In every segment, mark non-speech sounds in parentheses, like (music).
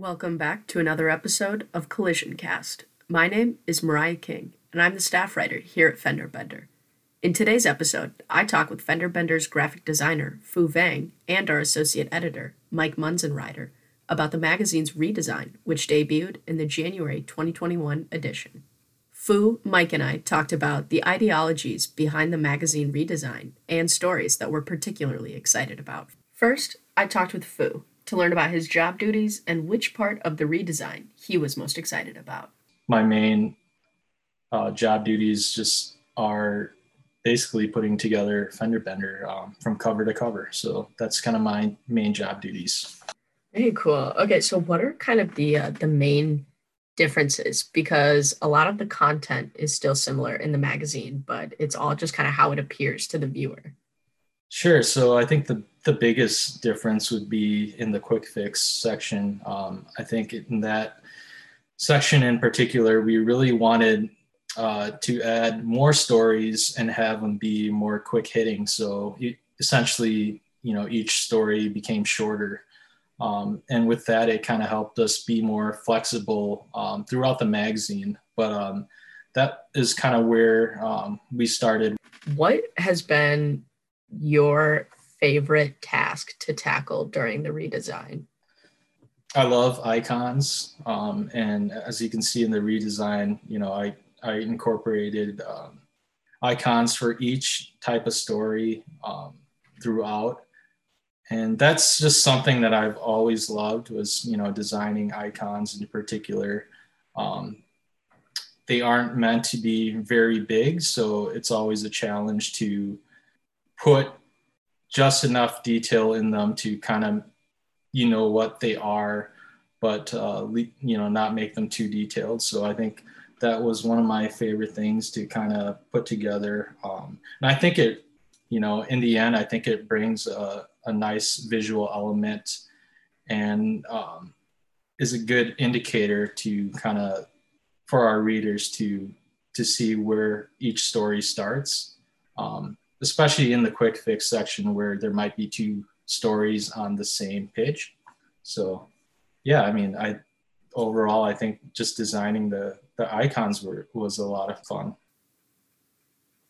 Welcome back to another episode of Collision Cast. My name is Mariah King, and I'm the staff writer here at Fender Bender. In today's episode, I talk with Fender Bender's graphic designer, Fue Vang, and our associate editor, Mike Munzenrider, about the magazine's redesign, which debuted in the January 2021 edition. Fue, Mike, and I talked about the ideologies behind the magazine redesign and stories that we're particularly excited about. First, I talked with Fue to learn about his job duties and which part of the redesign he was most excited about. My main uh, job duties just are basically putting together Fender Bender um, from cover to cover. So that's kind of my main job duties. Very cool. Okay, so what are kind of the uh, the main differences? Because a lot of the content is still similar in the magazine, but it's all just kind of how it appears to the viewer. Sure. So I think the the biggest difference would be in the quick fix section. Um, I think in that section in particular, we really wanted uh, to add more stories and have them be more quick hitting. So essentially, you know, each story became shorter. Um, and with that, it kind of helped us be more flexible um, throughout the magazine. But um, that is kind of where um, we started. What has been your favorite task to tackle during the redesign? I love icons, um, and as you can see in the redesign, you know, I I incorporated um, icons for each type of story um, throughout, and that's just something that I've always loved was you know designing icons in particular. Um, they aren't meant to be very big, so it's always a challenge to put just enough detail in them to kind of you know what they are but uh, you know not make them too detailed. So i think that was one of my favorite things to kind of put together um, and i think it you know in the end i think it brings a, a nice visual element and um, is a good indicator to kind of for our readers to to see where each story starts. Um, especially in the quick fix section where there might be two stories on the same page. So yeah, I mean, I overall I think just designing the the icons were was a lot of fun.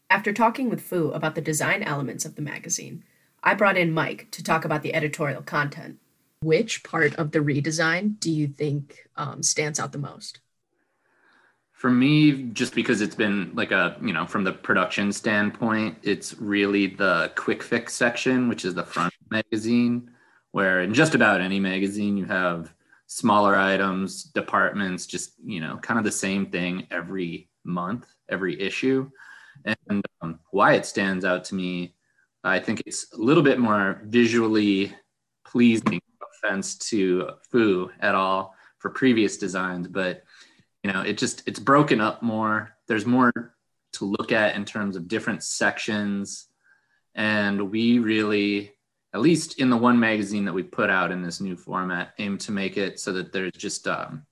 After talking with Fue about the design elements of the magazine, I brought in Mike to talk about the editorial content. Which part of the redesign do you think um, stands out the most? For me, just because it's been like a, you know, from the production standpoint, it's really the quick fix section, which is the front magazine, where in just about any magazine you have smaller items, departments, just, you know, kind of the same thing every month, every issue. And um, why it stands out to me, I think it's a little bit more visually pleasing, offense to Fue at all for previous designs, but you know it just it's broken up more. There's more to look at in terms of different sections. And we really at least in the one magazine that we put out in this new format aim to make it so that there's just um,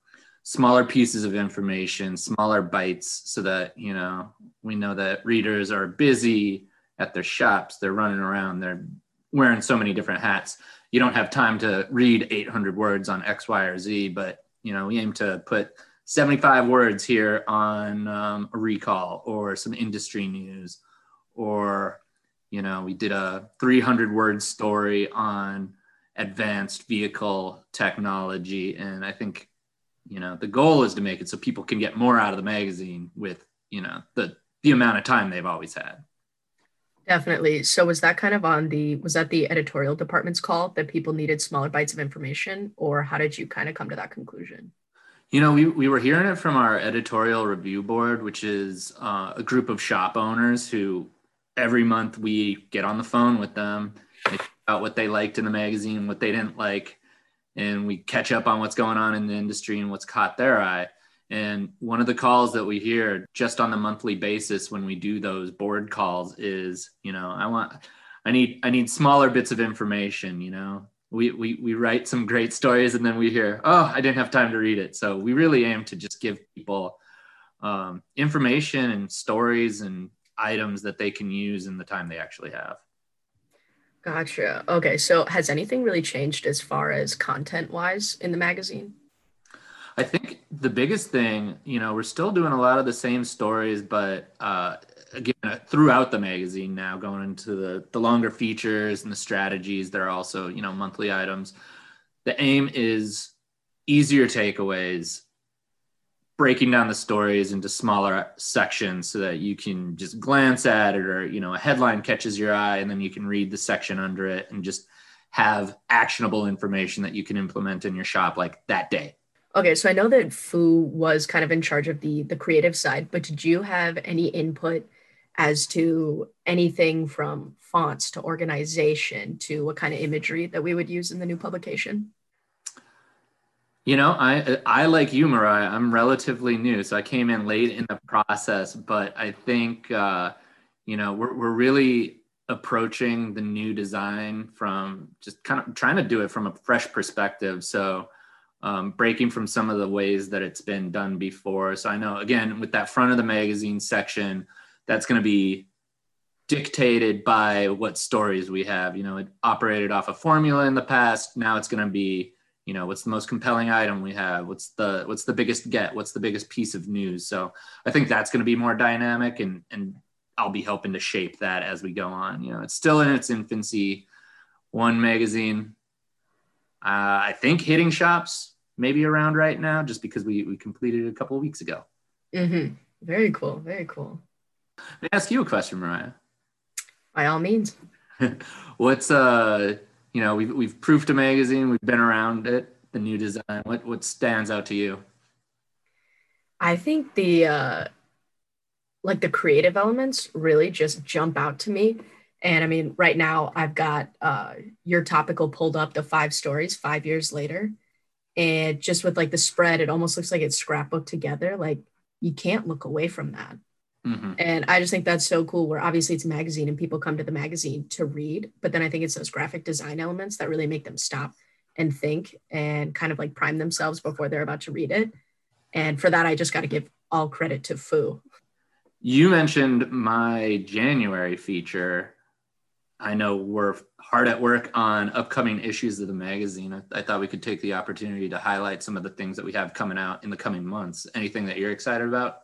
smaller pieces of information smaller bites so that you know we know that readers are busy at their shops. They're running around. They're wearing so many different hats. You don't have time to read 800 words on x y or z but you know we aim to put 75 words here on um, a recall or some industry news or you know we did a 300 word story on advanced vehicle technology. And i think you know the goal is to make it so people can get more out of the magazine with you know the the amount of time they've always had. Definitely. So was that kind of on the was that the editorial department's call that people needed smaller bites of information or how did you kind of come to that conclusion you know, we, we were hearing it from our editorial review board, which is uh, a group of shop owners who every month we get on the phone with them about what they liked in the magazine, what they didn't like, and we catch up on what's going on in the industry and what's caught their eye. And one of the calls that we hear just on the monthly basis when we do those board calls is, you know, I want, I need, I need smaller bits of information, you know, we, we we write some great stories and then we hear oh i didn't have time to read it. So we really aim to just give people um, information and stories and items that they can use in the time they actually have. Gotcha. Okay so has anything really changed as far as content wise in the magazine I think the biggest thing, you know, we're still doing a lot of the same stories, but uh, again, uh, throughout the magazine now, going into the the longer features and the strategies, there are also you know monthly items. The aim is easier takeaways, breaking down the stories into smaller sections so that you can just glance at it, or you know, a headline catches your eye, and then you can read the section under it and just have actionable information that you can implement in your shop like that day. Okay, so I know that Fue was kind of in charge of the the creative side, but did you have any input as to anything from fonts to organization to what kind of imagery that we would use in the new publication? You know, I I like you, Mariah. I'm relatively new, so I came in late in the process, but I think uh, you know we're we're really approaching the new design from just kind of trying to do it from a fresh perspective. So um, breaking from some of the ways that it's been done before. So I know again with that front of the magazine section, that's going to be dictated by what stories we have. You know, it operated off a formula in the past. Now it's going to be, you know, what's the most compelling item we have? What's the what's the biggest get? What's the biggest piece of news? So I think that's going to be more dynamic, and and I'll be helping to shape that as we go on. You know, it's still in its infancy. One magazine, uh, I think, hitting shops maybe around right now, just because we we completed it a couple of weeks ago. Mm-hmm. Very cool. Very cool. Let me ask you a question, Mariah. By all means. (laughs) What's uh, you know, we've we've proofed a magazine, we've been around it, the new design. What what stands out to you? I think the uh like the creative elements really just jump out to me. And I mean, right now I've got uh your topical pulled up the five stories five years later. And just with like the spread, it almost looks like it's scrapbook together. Like you can't look away from that. Mm-hmm. And I just think that's so cool. Where obviously it's a magazine and people come to the magazine to read, but then I think it's those graphic design elements that really make them stop and think and kind of like prime themselves before they're about to read it. And for that, I just got to give all credit to Fue. You mentioned my January feature. I know we're hard at work on upcoming issues of the magazine. I, I thought we could take the opportunity to highlight some of the things that we have coming out in the coming months. Anything that you're excited about?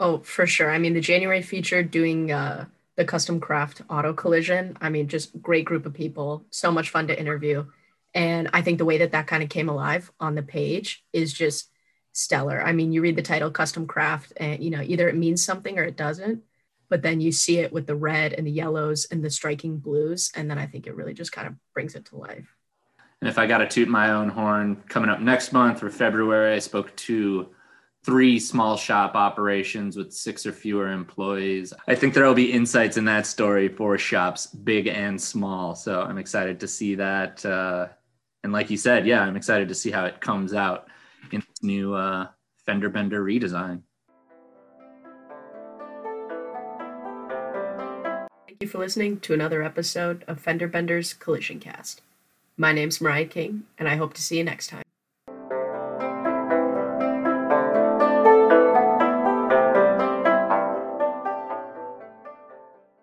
Oh, for sure. I mean, the January feature doing uh, the custom craft auto collision. I mean, just great group of people. So much fun to interview. And I think the way that that kind of came alive on the page is just stellar. I mean, you read the title custom craft and, you know, either it means something or it doesn't, but then you see it with the red and the yellows and the striking blues. And then I think it really just kind of brings it to life. And if I got to toot my own horn coming up next month for February, I spoke to three small shop operations with six or fewer employees. I think there will be insights in that story for shops, big and small. So I'm excited to see that. Uh, and like you said, yeah, I'm excited to see how it comes out in this new uh, fender bender redesign. You for listening to another episode of Fender Bender's Collision Cast. My name's Mariah King, and I hope to see you next time.